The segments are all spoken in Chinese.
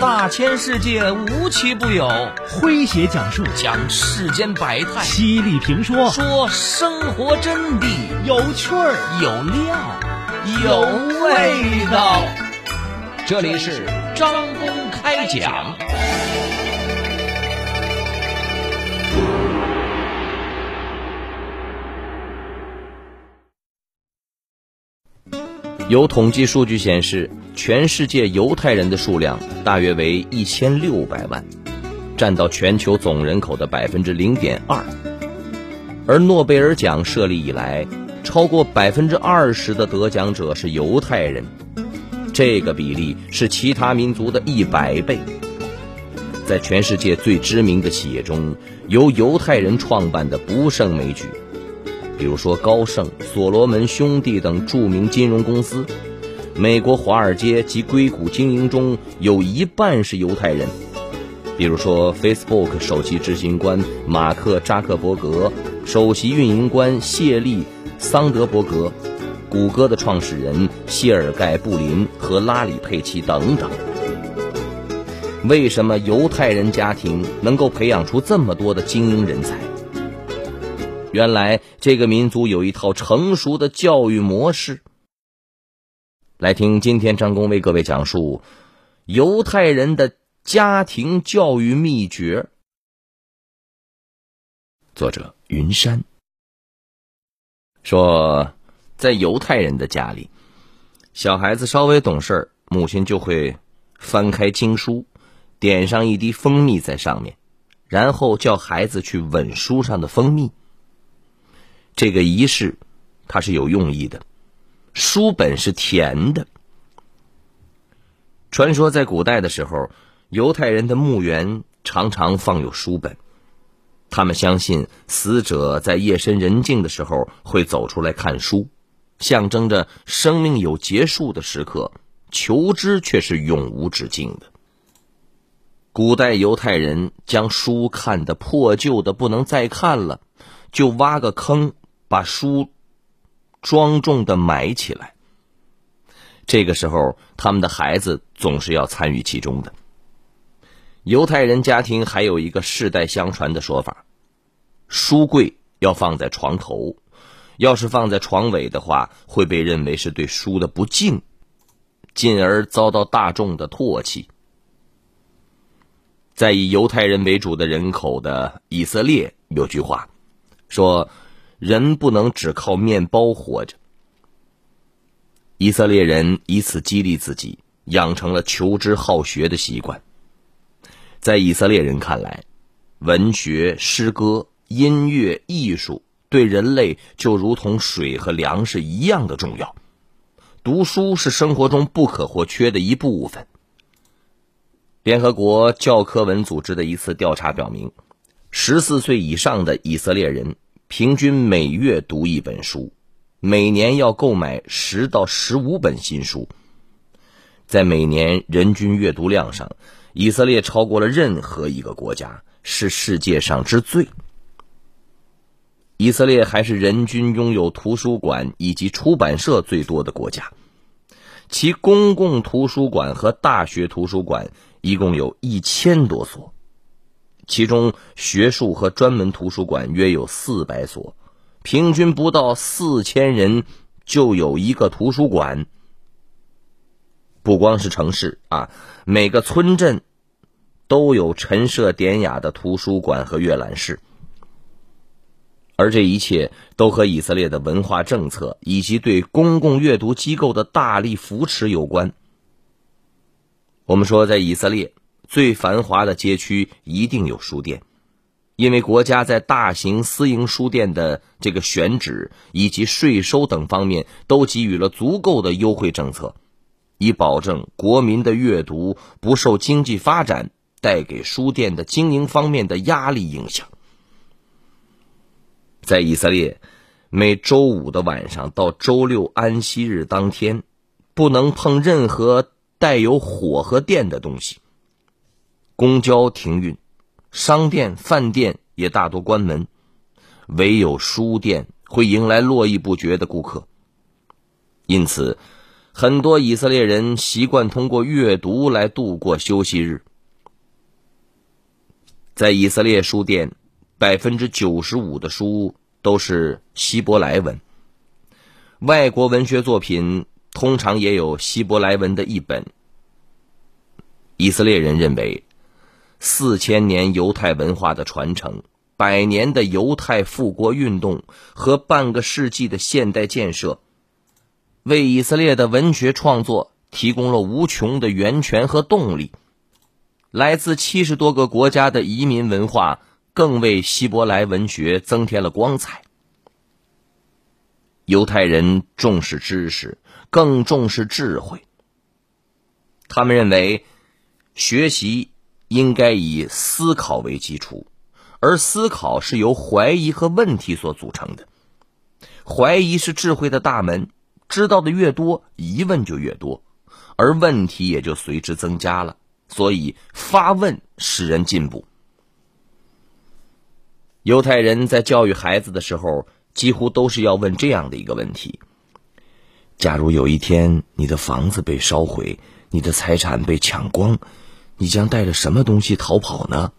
大千世界无奇不有，诙谐讲述。讲世间百态，犀利评说。说生活真谛，有趣儿。有料有味道。这里是张公开讲。有统计数据显示，全世界犹太人的数量大约为一千六百万，占到全球总人口的百分之零点二。而诺贝尔奖设立以来，超过百分之二十的得奖者是犹太人，这个比例是其他民族的一百倍。在全世界最知名的企业中，由犹太人创办的不胜枚举。比如说高盛、所罗门兄弟等著名金融公司，美国华尔街及硅谷精英中有一半是犹太人。比如说 Facebook 首席执行官马克·扎克伯格、首席运营官谢利·桑德伯格、谷歌的创始人谢尔盖·布林和拉里·佩奇等等。为什么犹太人家庭能够培养出这么多的精英人才？原来这个民族有一套成熟的教育模式。来听今天张工为各位讲述犹太人的家庭教育秘诀。作者云山说，在犹太人的家里，小孩子稍微懂事儿母亲就会翻开经书，点上一滴蜂蜜在上面，然后叫孩子去吻书上的蜂蜜。这个仪式，它是有用意的。书本是甜的。传说在古代的时候，犹太人的墓园常常放有书本，他们相信死者在夜深人静的时候会走出来看书，象征着生命有结束的时刻，求知却是永无止境的。古代犹太人将书看得破旧的不能再看了，就挖个坑。把书庄重的埋起来。这个时候，他们的孩子总是要参与其中的。犹太人家庭还有一个世代相传的说法：书柜要放在床头，要是放在床尾的话，会被认为是对书的不敬，进而遭到大众的唾弃。在以犹太人为主的人口的以色列，有句话说。人不能只靠面包活着。以色列人以此激励自己，养成了求知好学的习惯。在以色列人看来，文学、诗歌、音乐、艺术对人类就如同水和粮食一样的重要。读书是生活中不可或缺的一部分。联合国教科文组织的一次调查表明，十四岁以上的以色列人。平均每月读一本书，每年要购买十到十五本新书。在每年人均阅读量上，以色列超过了任何一个国家，是世界上之最。以色列还是人均拥有图书馆以及出版社最多的国家，其公共图书馆和大学图书馆一共有一千多所。其中，学术和专门图书馆约有四百所，平均不到四千人就有一个图书馆。不光是城市啊，每个村镇都有陈设典雅的图书馆和阅览室。而这一切都和以色列的文化政策以及对公共阅读机构的大力扶持有关。我们说，在以色列。最繁华的街区一定有书店，因为国家在大型私营书店的这个选址以及税收等方面都给予了足够的优惠政策，以保证国民的阅读不受经济发展带给书店的经营方面的压力影响。在以色列，每周五的晚上到周六安息日当天，不能碰任何带有火和电的东西。公交停运，商店、饭店也大多关门，唯有书店会迎来络绎不绝的顾客。因此，很多以色列人习惯通过阅读来度过休息日。在以色列书店，百分之九十五的书都是希伯来文。外国文学作品通常也有希伯来文的译本。以色列人认为，四千年犹太文化的传承、百年的犹太复国运动和半个世纪的现代建设，为以色列的文学创作提供了无穷的源泉和动力。来自七十多个国家的移民文化，更为希伯来文学增添了光彩。犹太人重视知识，更重视智慧。他们认为，学习应该以思考为基础，而思考是由怀疑和问题所组成的。怀疑是智慧的大门，知道的越多，疑问就越多，而问题也就随之增加了。所以，发问使人进步。犹太人在教育孩子的时候。几乎都是要问这样的一个问题：假如有一天你的房子被烧毁，你的财产被抢光，你将带着什么东西逃跑呢？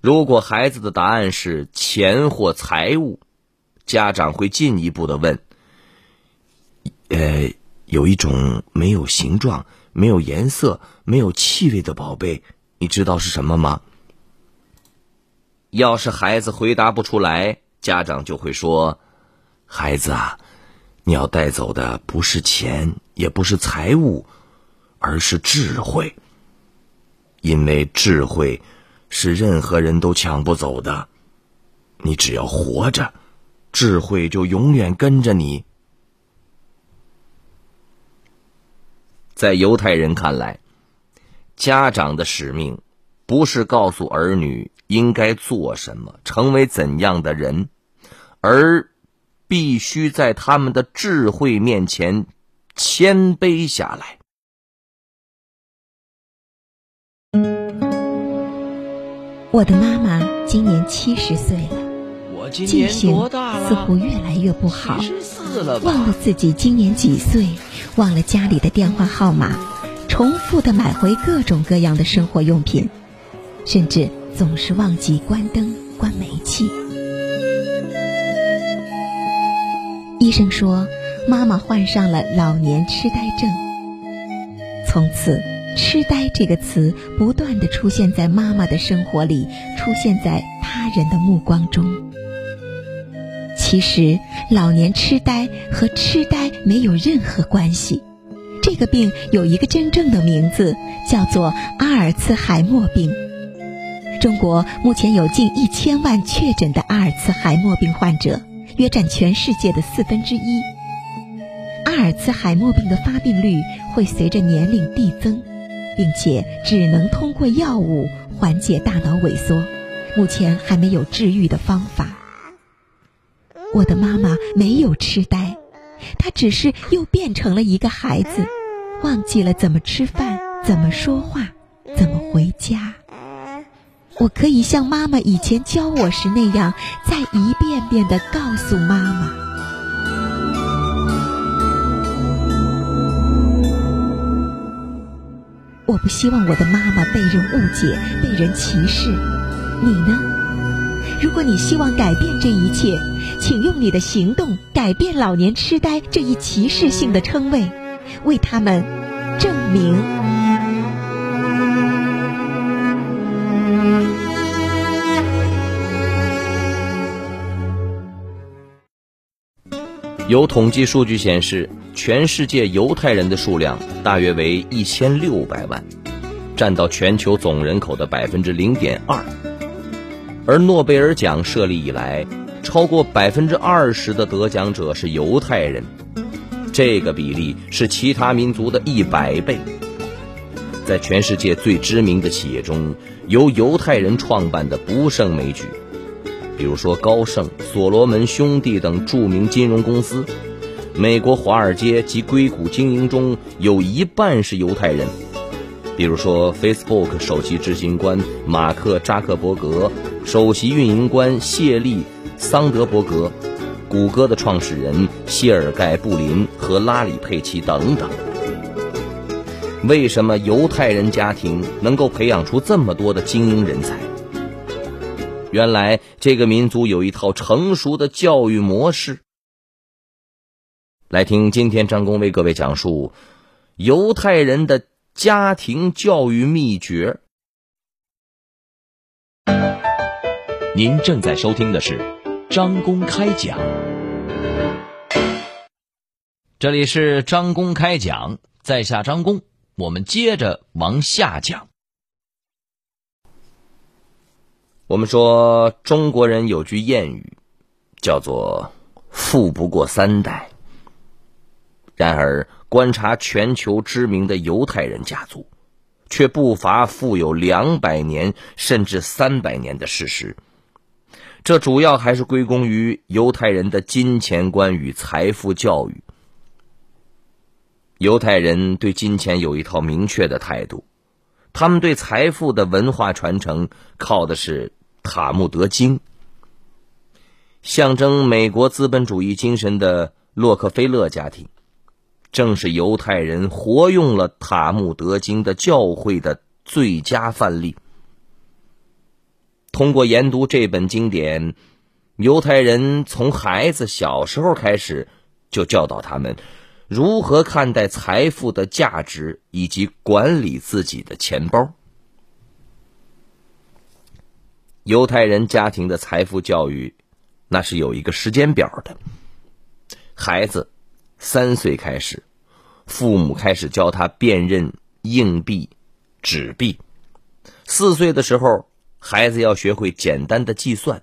如果孩子的答案是钱或财物，家长会进一步的问：呃，有一种没有形状、没有颜色、没有气味的宝贝，你知道是什么吗？要是孩子回答不出来，家长就会说：“孩子啊，你要带走的不是钱，也不是财物，而是智慧。因为智慧是任何人都抢不走的。你只要活着，智慧就永远跟着你。”在犹太人看来，家长的使命不是告诉儿女应该做什么，成为怎样的人。而必须在他们的智慧面前谦卑下来。我的妈妈今年七十岁了，记性似乎越来越不好，忘了自己今年几岁，忘了家里的电话号码，重复的买回各种各样的生活用品，甚至总是忘记关灯、关煤气。医生说，妈妈患上了老年痴呆症。从此，“痴呆”这个词不断的出现在妈妈的生活里，出现在他人的目光中。其实，老年痴呆和痴呆没有任何关系。这个病有一个真正的名字，叫做阿尔茨海默病。中国目前有近一千万确诊的阿尔茨海默病患者。约占全世界的四分之一。阿尔茨海默病的发病率会随着年龄递增，并且只能通过药物缓解大脑萎缩，目前还没有治愈的方法。我的妈妈没有痴呆，她只是又变成了一个孩子，忘记了怎么吃饭、怎么说话、怎么回家。我可以像妈妈以前教我时那样，再一遍遍的告诉妈妈：我不希望我的妈妈被人误解、被人歧视。你呢？如果你希望改变这一切，请用你的行动改变老年痴呆这一歧视性的称谓，为他们证明。有统计数据显示，全世界犹太人的数量大约为一千六百万，占到全球总人口的百分之零点二。而诺贝尔奖设立以来，超过百分之二十的得奖者是犹太人，这个比例是其他民族的一百倍。在全世界最知名的企业中，由犹太人创办的不胜枚举。比如说，高盛、所罗门兄弟等著名金融公司，美国华尔街及硅谷精英中有一半是犹太人。比如说，Facebook 首席执行官马克扎克伯格、首席运营官谢利桑德伯格、谷歌的创始人谢尔盖·布林和拉里·佩奇等等。为什么犹太人家庭能够培养出这么多的精英人才？原来这个民族有一套成熟的教育模式。来听今天张工为各位讲述犹太人的家庭教育秘诀。您正在收听的是张公开讲，这里是张公开讲，在下张公，我们接着往下讲。我们说中国人有句谚语，叫做“富不过三代”。然而，观察全球知名的犹太人家族，却不乏富有两百年甚至三百年的事实。这主要还是归功于犹太人的金钱观与财富教育。犹太人对金钱有一套明确的态度，他们对财富的文化传承靠的是《塔木德经》。象征美国资本主义精神的洛克菲勒家庭。正是犹太人活用了《塔木德经》的教诲的最佳范例。通过研读这本经典，犹太人从孩子小时候开始就教导他们如何看待财富的价值以及管理自己的钱包。犹太人家庭的财富教育，那是有一个时间表的，孩子。三岁开始，父母开始教他辨认硬币、纸币；四岁的时候，孩子要学会简单的计算；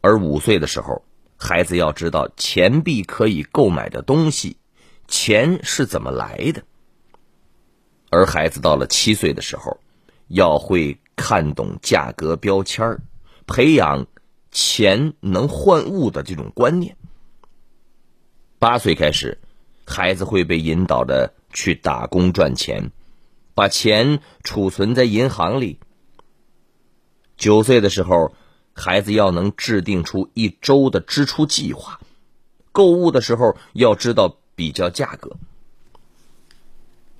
而五岁的时候，孩子要知道钱币可以购买的东西，钱是怎么来的；而孩子到了七岁的时候，要会看懂价格标签培养钱能换物的这种观念。八岁开始，孩子会被引导着去打工赚钱，把钱储存在银行里。九岁的时候，孩子要能制定出一周的支出计划，购物的时候要知道比较价格。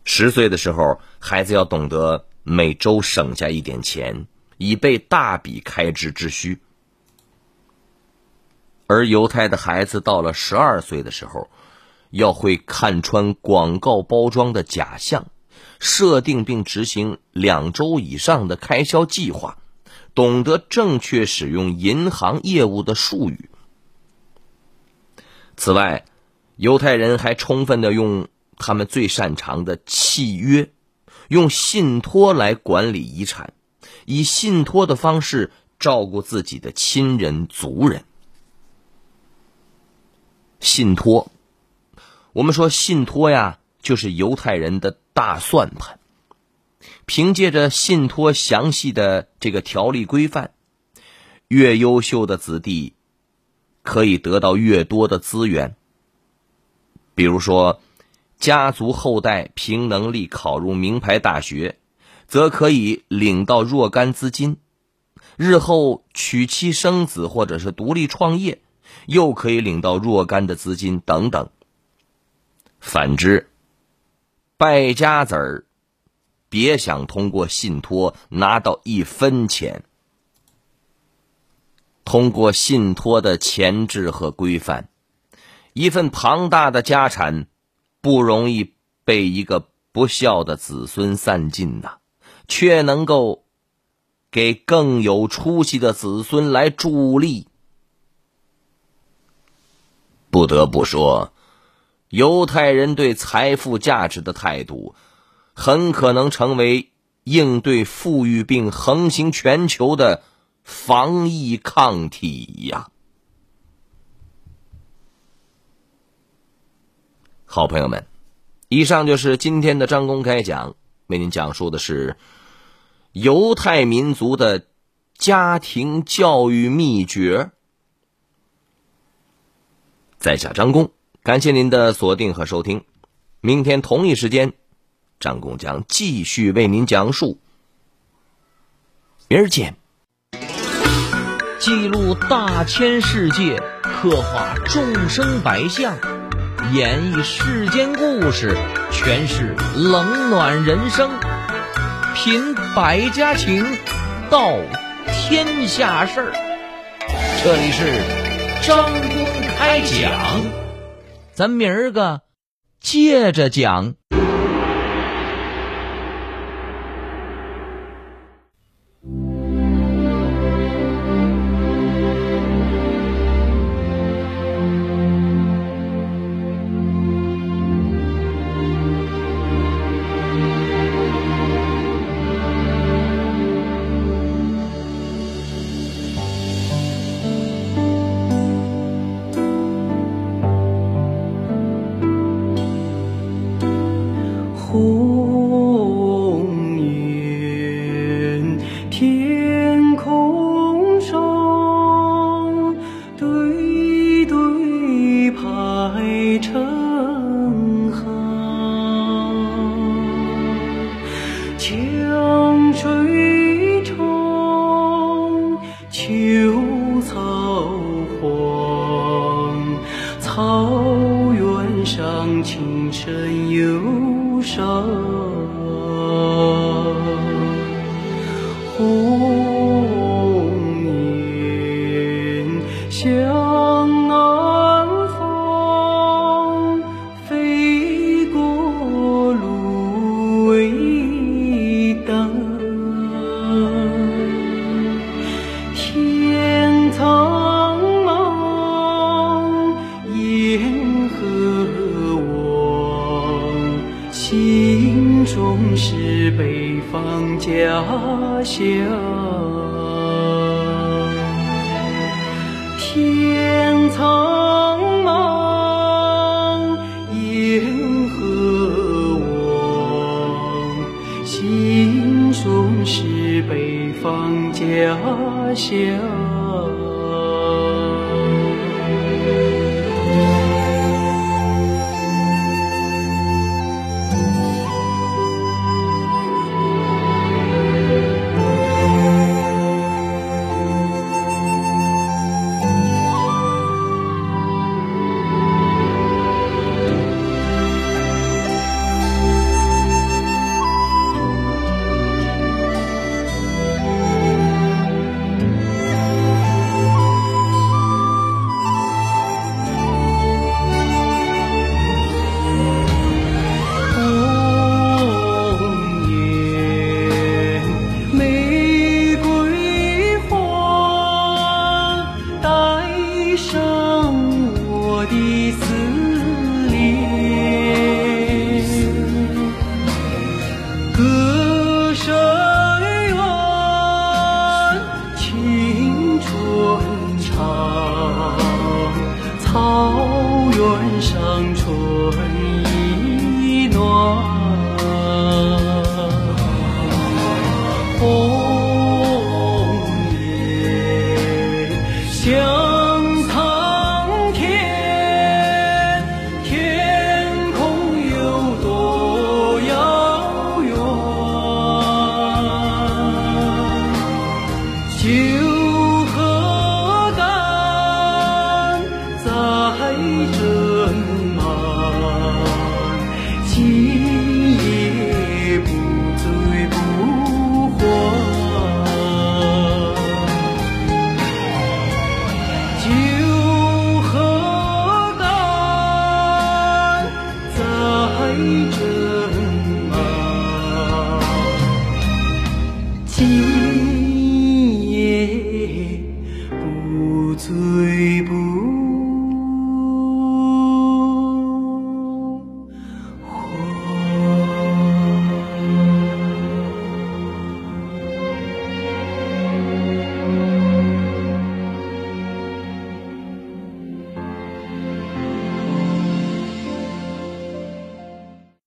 十岁的时候，孩子要懂得每周省下一点钱，以备大笔开支之需。而犹太的孩子到了十二岁的时候，要会看穿广告包装的假象，设定并执行两周以上的开销计划，懂得正确使用银行业务的术语。此外，犹太人还充分的用他们最擅长的契约，用信托来管理遗产，以信托的方式照顾自己的亲人族人。信托，我们说信托呀，就是犹太人的大算盘。凭借着信托详细的这个条例规范，越优秀的子弟可以得到越多的资源。比如说，家族后代凭能力考入名牌大学，则可以领到若干资金；日后娶妻生子，或者是独立创业。又可以领到若干的资金等等。反之，败家子儿，别想通过信托拿到一分钱。通过信托的前置和规范，一份庞大的家产不容易被一个不孝的子孙散尽呐，却能够给更有出息的子孙来助力。不得不说，犹太人对财富价值的态度，很可能成为应对富裕病横行全球的防疫抗体呀！好朋友们，以上就是今天的张公开讲，为您讲述的是犹太民族的家庭教育秘诀。在下张工，感谢您的锁定和收听。明天同一时间，张工将继续为您讲述。明儿见。记录大千世界，刻画众生百相，演绎世间故事，诠释冷暖人生，品百家情，道天下事儿。这里是张公开讲，咱明儿个接着讲。北方家乡。